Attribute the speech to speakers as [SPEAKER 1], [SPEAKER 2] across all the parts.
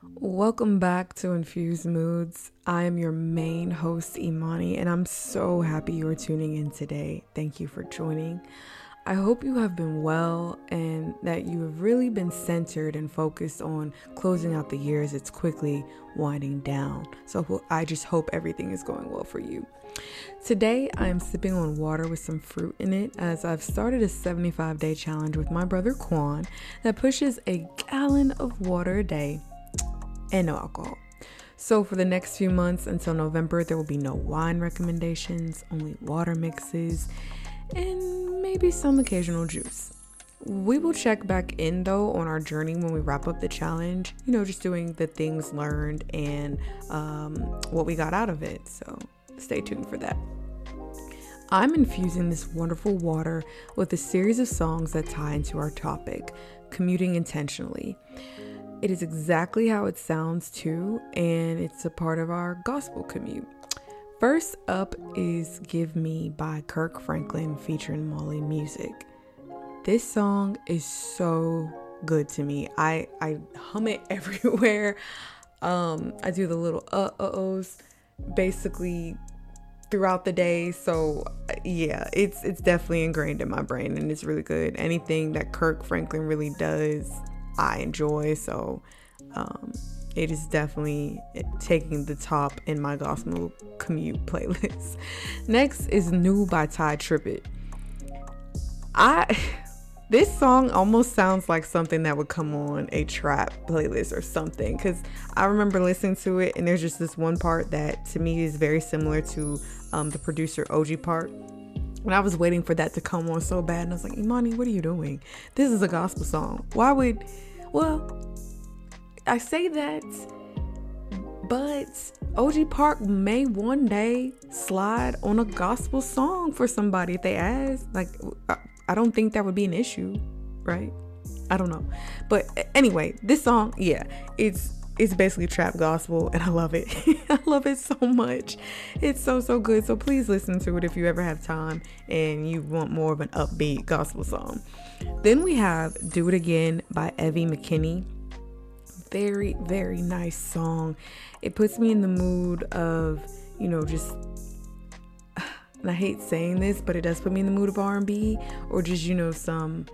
[SPEAKER 1] Welcome back to Infused Moods. I am your main host, Imani, and I'm so happy you are tuning in today. Thank you for joining. I hope you have been well and that you have really been centered and focused on closing out the year as it's quickly winding down. So I just hope everything is going well for you. Today, I am sipping on water with some fruit in it as I've started a 75 day challenge with my brother Quan that pushes a gallon of water a day and no alcohol. So, for the next few months until November, there will be no wine recommendations, only water mixes, and maybe some occasional juice. We will check back in though on our journey when we wrap up the challenge, you know, just doing the things learned and um, what we got out of it. So, stay tuned for that. I'm infusing this wonderful water with a series of songs that tie into our topic commuting intentionally. It is exactly how it sounds too, and it's a part of our gospel commute. First up is Give Me by Kirk Franklin featuring Mali Music. This song is so good to me. I I hum it everywhere. Um I do the little uh ohs basically throughout the day. So yeah, it's it's definitely ingrained in my brain and it's really good. Anything that Kirk Franklin really does I enjoy. So um, it is definitely taking the top in my gospel commute playlist. Next is New by Tye Tribbett. I this song almost sounds like something that would come on a trap playlist or something because I remember listening to it and there's just this one part that to me is very similar to um, the producer OG Parker. And I was waiting for that to come on so bad, and I was like, Imani, what are you doing? This is a gospel song. Why would well, I say that, but OG Parker may one day slide on a gospel song for somebody if they ask. Like, I don't think that would be an issue, right? I don't know. But anyway, this song, yeah, it's it's basically trap gospel and I love it. I love it so much. It's so so good. So please listen to it if you ever have time and you want more of an upbeat gospel song. Then we have Do It Again by Evvie McKinney. Very very nice song. It puts me in the mood of, you know, just and I hate saying this, but it does put me in the mood of R&B or just, you know, some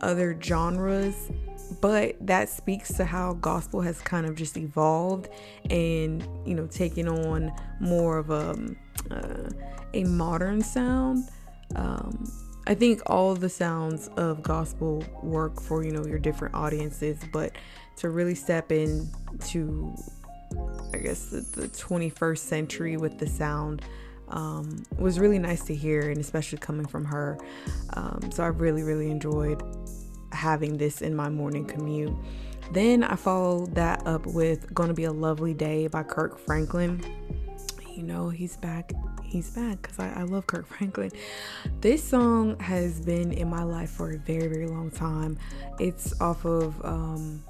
[SPEAKER 1] other genres but that speaks to how gospel has kind of just evolved and you know taken on more of a uh, a modern sound. Um, i think all the sounds of gospel work for you know your different audiences but to really step into i guess the, the 21st century with the sound um, was really nice to hear and especially coming from her. Um, so i really really enjoyed having this in my morning commute. Then I followed that up with Gonna Be a Lovely Day by Kirk Franklin. You know, he's back. He's back because I, I, love Kirk Franklin. This song has been in my life for a very, very long time. It's off of um,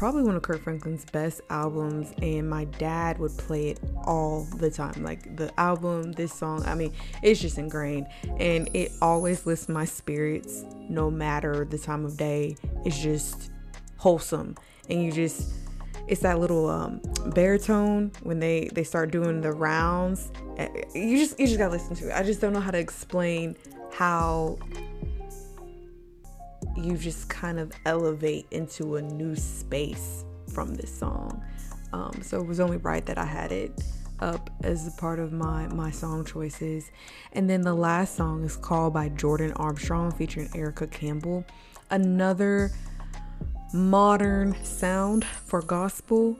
[SPEAKER 1] probably one of Kirk Franklin's best albums, and my dad would play it all the time. Like the album, this song, I mean, it's just ingrained, and it always lifts my spirits no matter the time of day. It's just wholesome, and you just it's that little um, baritone when they they start doing the rounds. Eh, you just you just gotta listen to it. I just don't know how to explain how you just kind of elevate into a new space from this song. Um, so it was only right that I had it up as a part of my my song choices. And then the last song is called by Jordan Armstrong featuring Erica Campbell. Another modern sound for gospel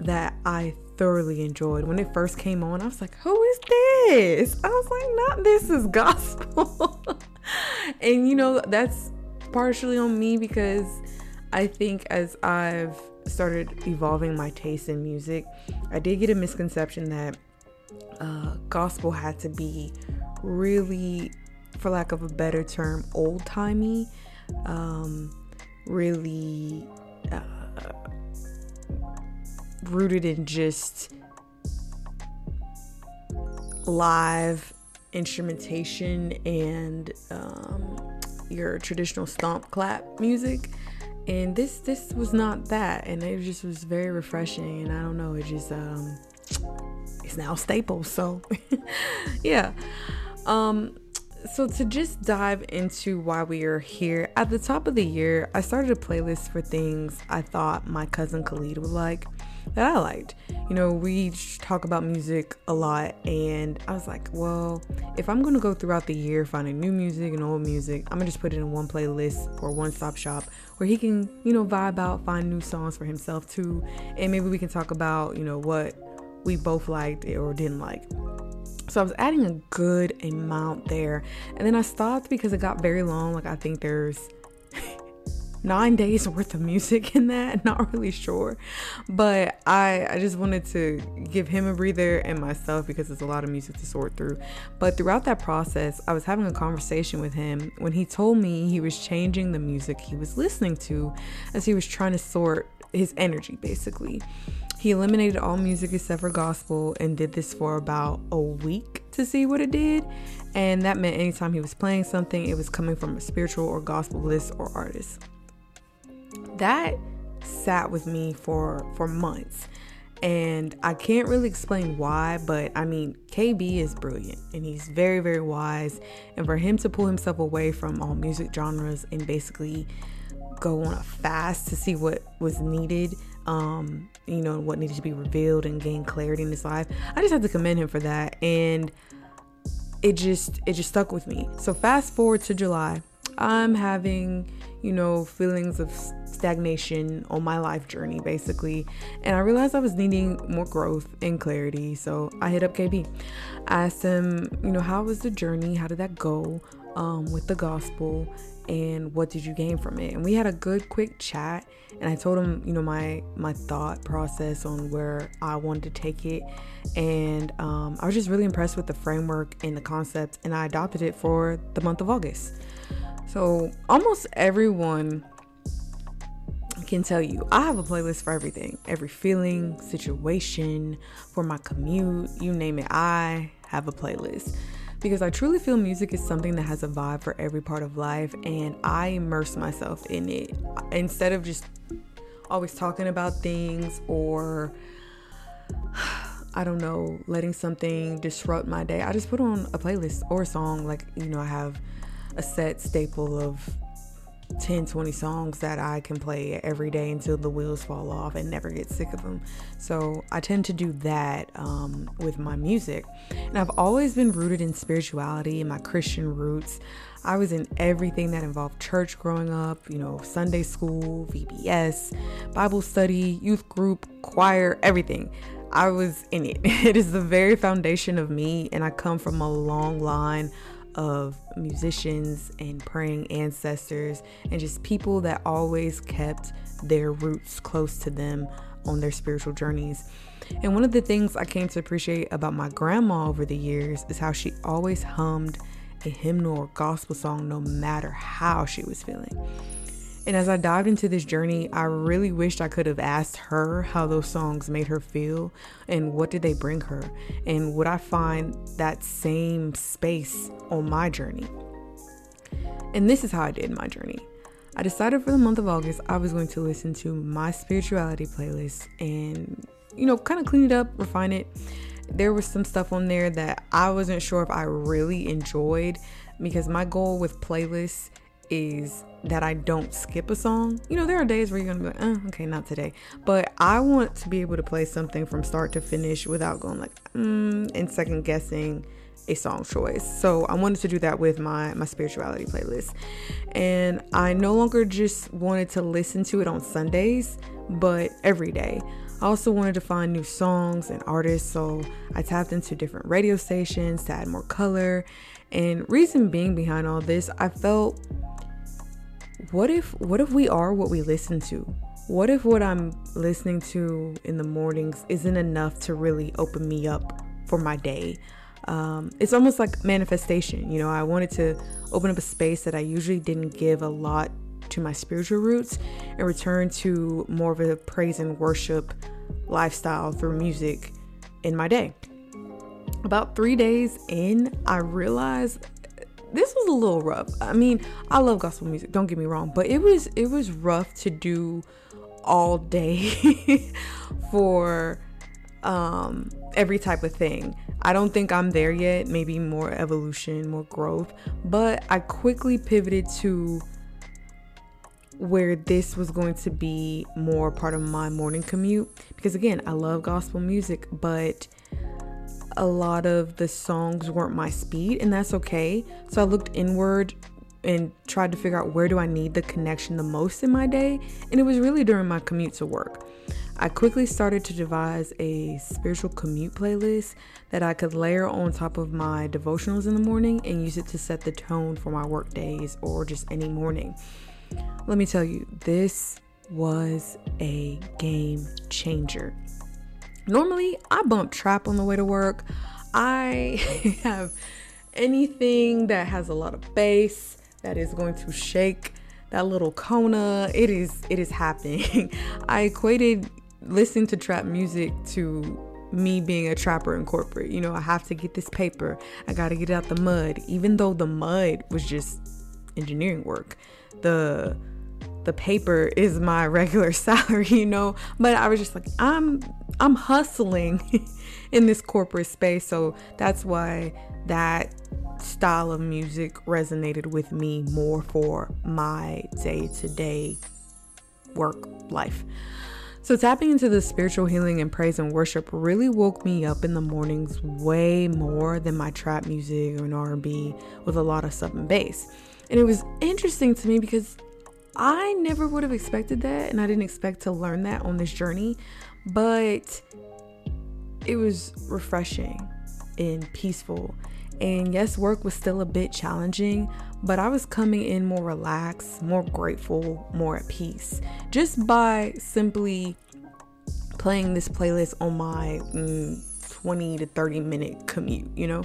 [SPEAKER 1] that I thoroughly enjoyed. When it first came on, I was like, who is this? I was like, not this is gospel. and you know, that's partially on me because I think as I've started evolving my taste in music, I did get a misconception that uh, gospel had to be really, for lack of a better term, old timey, um, really uh, rooted in just live instrumentation and um, your traditional stomp clap music. and this this was not that and it just was very refreshing and i don't know it just um it's now staple so yeah um so to just dive into why we are here at the top of the year i started a playlist for things i thought my cousin khalid would like that I liked. You know, we talk about music a lot, and I was like, well, if I'm gonna go throughout the year finding new music and old music, I'm gonna just put it in one playlist or one stop shop where he can, you know, vibe out, find new songs for himself too, and maybe we can talk about, you know, what we both liked or didn't like. So I was adding a good amount there, and then I stopped because it got very long. Like I think there's nine days worth of music in that. Not really sure, but I I just wanted to give him a breather and myself because there's a lot of music to sort through. But throughout that process, I was having a conversation with him when he told me he was changing the music he was listening to as he was trying to sort his energy basically. He eliminated all music except for gospel and did this for about a week to see what it did. And that meant anytime he was playing something, it was coming from a spiritual or gospel list or artist that sat with me for for months and I can't really explain why, but I mean, KB is brilliant and he's very, very wise. And for him to pull himself away from all music genres and basically go on a fast to see what was needed, um, you know, what needed to be revealed and gain clarity in his life, I just have to commend him for that. And it just, it just stuck with me. So fast forward to July, I'm having, you know, feelings of stagnation on my life journey basically. And i realized i was needing more growth and clarity so i hit up kb I asked him you know how was the journey? How did that go um, with the gospel? And what did you gain from it? And we had a good quick chat and i told him you know my my thought process on where i wanted to take it. And um, i was just really impressed with the framework and the concept and i adopted it for the month of august so almost everyone can tell you I have a playlist for everything, every feeling, situation, for my commute, you name it, I have a playlist. Because I truly feel music is something that has a vibe for every part of life, and I immerse myself in it instead of just always talking about things or I don't know, letting something disrupt my day. I just put on a playlist or a song. Like, you know, I have a set staple of 10 20 songs that I can play every day until the wheels fall off and never get sick of them. So I tend to do that um, with my music. And I've always been rooted in spirituality and my Christian roots. I was in everything that involved church growing up, you know, Sunday school, VBS, Bible study, youth group, choir, everything. I was in it. It is the very foundation of me, and I come from a long line of musicians and praying ancestors and just people that always kept their roots close to them on their spiritual journeys. And one of the things I came to appreciate about my grandma over the years is how she always hummed a hymnal or gospel song no matter how she was feeling. And as I dived into this journey, I really wished I could have asked her how those songs made her feel and what did they bring her, and would I find that same space on my journey. And this is how I did my journey. I decided for the month of August I was going to listen to my spirituality playlist and, you know, kind of clean it up, refine it. There was some stuff on there that I wasn't sure if I really enjoyed because my goal with playlists is that I don't skip a song. You know, there are days where you're gonna be like, oh, okay, not today. But I want to be able to play something from start to finish without going like, mm, and second guessing a song choice. So I wanted to do that with my my spirituality playlist. And I no longer just wanted to listen to it on Sundays, but every day. I also wanted to find new songs and artists, so I tapped into different radio stations to add more color. And reason being behind all this, I felt what if what if we are what we listen to? What if what I'm listening to in the mornings isn't enough to really open me up for my day? Um, it's almost like manifestation. You know, I wanted to open up a space that I usually didn't give a lot to my spiritual roots and return to more of a praise and worship lifestyle through music in my day. About three days in, I realized this was a little rough. I mean, I love gospel music, don't get me wrong, but it was it was rough to do all day for um every type of thing. I don't think I'm there yet, maybe more evolution, more growth, but I quickly pivoted to where this was going to be more part of my morning commute because again, I love gospel music, but a lot of the songs weren't my speed and that's okay. So I looked inward and tried to figure out where do I need the connection the most in my day, and it was really during my commute to work. I quickly started to devise a spiritual commute playlist that I could layer on top of my devotionals in the morning and use it to set the tone for my work days or just any morning. Let me tell you, this was a game changer. Normally, I bump trap on the way to work. I have anything that has a lot of bass that is going to shake that little Kona. It is it is happening. I equated listening to trap music to me being a trapper in corporate. You know, I have to get this paper. I got to get out the mud, even though the mud was just engineering work. The the paper is my regular salary, you know. But I was just like, I'm I'm hustling in this corporate space, so that's why that style of music resonated with me more for my day-to-day work life. So, tapping into the spiritual healing and praise and worship really woke me up in the mornings way more than my trap music or an R&B with a lot of sub and bass. And it was interesting to me because I never would have expected that, and I didn't expect to learn that on this journey, but it was refreshing and peaceful. And yes, work was still a bit challenging, but I was coming in more relaxed, more grateful, more at peace just by simply playing this playlist on my mm, 20 to 30 minute commute, you know.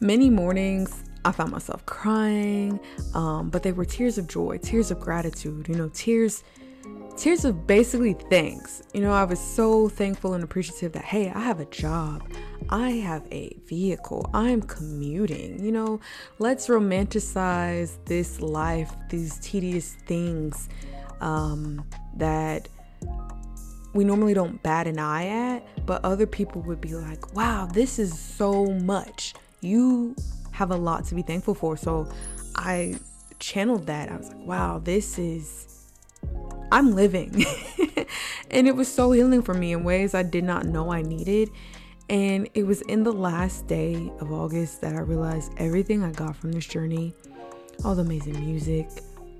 [SPEAKER 1] Many mornings I found myself crying, um, but they were tears of joy, tears of gratitude, you know, tears tears of basically thanks. You know, I was so thankful and appreciative that, hey, I have a job, I have a vehicle, I'm commuting. You know, let's romanticize this life, these tedious things um, that we normally don't bat an eye at, but other people would be like, wow, this is so much. You have a lot to be thankful for. So I channeled that. I was like, wow, this is I'm living. and it was so healing for me in ways I did not know I needed. And it was in the last day of August that I realized everything I got from this journey, all the amazing music,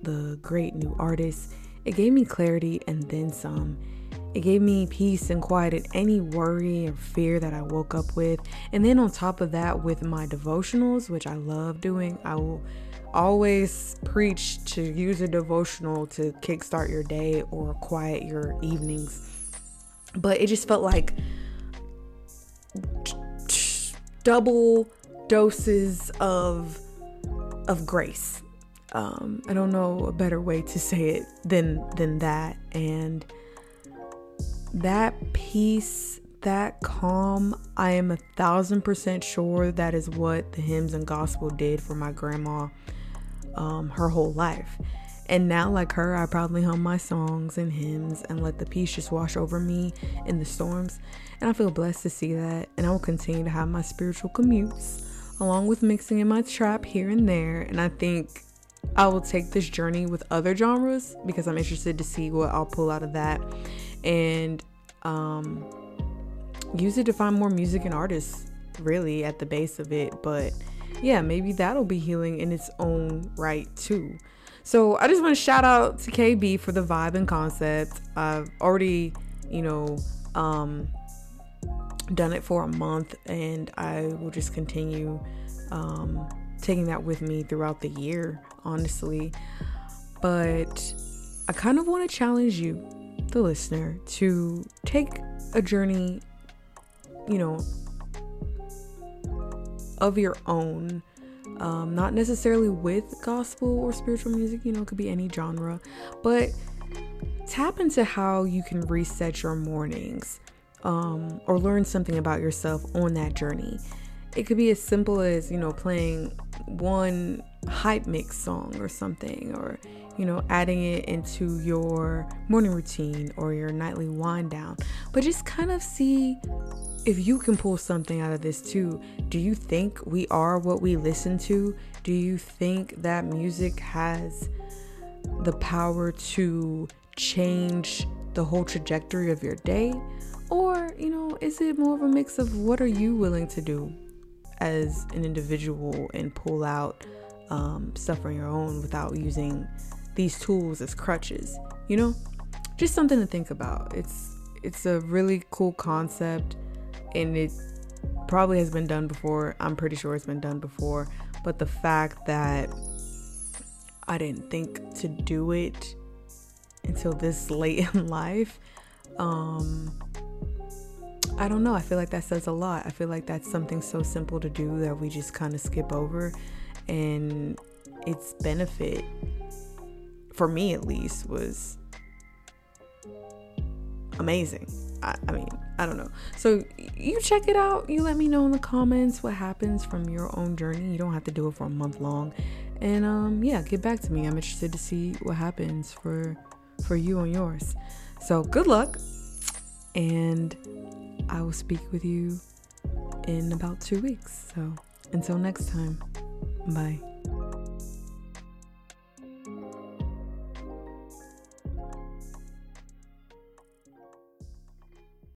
[SPEAKER 1] the great new artists, it gave me clarity and then some. It gave me peace and quieted any worry or fear that I woke up with. And then on top of that, with my devotionals, which I love doing, I will always preach to use a devotional to kickstart your day or quiet your evenings. But it just felt like double doses of of grace. Um, I don't know a better way to say it than than that. And that peace, that calm, I am a thousand percent sure that is what the hymns and gospel did for my grandma um, her whole life. And now, like her, I probably hum my songs and hymns and let the peace just wash over me in the storms. And I feel blessed to see that. And I will continue to have my spiritual commutes along with mixing in my trap here and there. And I think I will take this journey with other genres because I'm interested to see what I'll pull out of that and um, use it to find more music and artists, really, at the base of it. But yeah, maybe that'll be healing in its own right too. So I just want to shout out to KB for the vibe and concept. I've already, you know, um, done it for a month, and I will just continue um, taking that with me throughout the year, honestly. But I kind of want to challenge you, the listener, to take a journey, you know, of your own. Um, not necessarily with gospel or spiritual music, you know, it could be any genre, but tap into how you can reset your mornings um, or learn something about yourself on that journey. it could be as simple as, you know, playing one hype mix song or something, or, you know, adding it into your morning routine or your nightly wind down. But just kind of see if you can pull something out of this too. Do you think we are what we listen to? Do you think that music has the power to change the whole trajectory of your day? Or, you know, is it more of a mix of what are you willing to do as an individual and pull out um, stuff on your own without using these tools as crutches? You know, just something to think about. It's it's a really cool concept, and it probably has been done before. I'm pretty sure it's been done before, but the fact that I didn't think to do it until this late in life um I don't know. I feel like that says a lot. I feel like that's something so simple to do that we just kind of skip over. And its benefit, for me at least, was amazing. I, I, mean, I don't know. So you check it out. You let me know in the comments what happens from your own journey. You don't have to do it for a month long. And um, yeah, get back to me. I'm interested to see what happens for for you on yours. So good luck. And I will speak with you in about two weeks. So until next time, bye.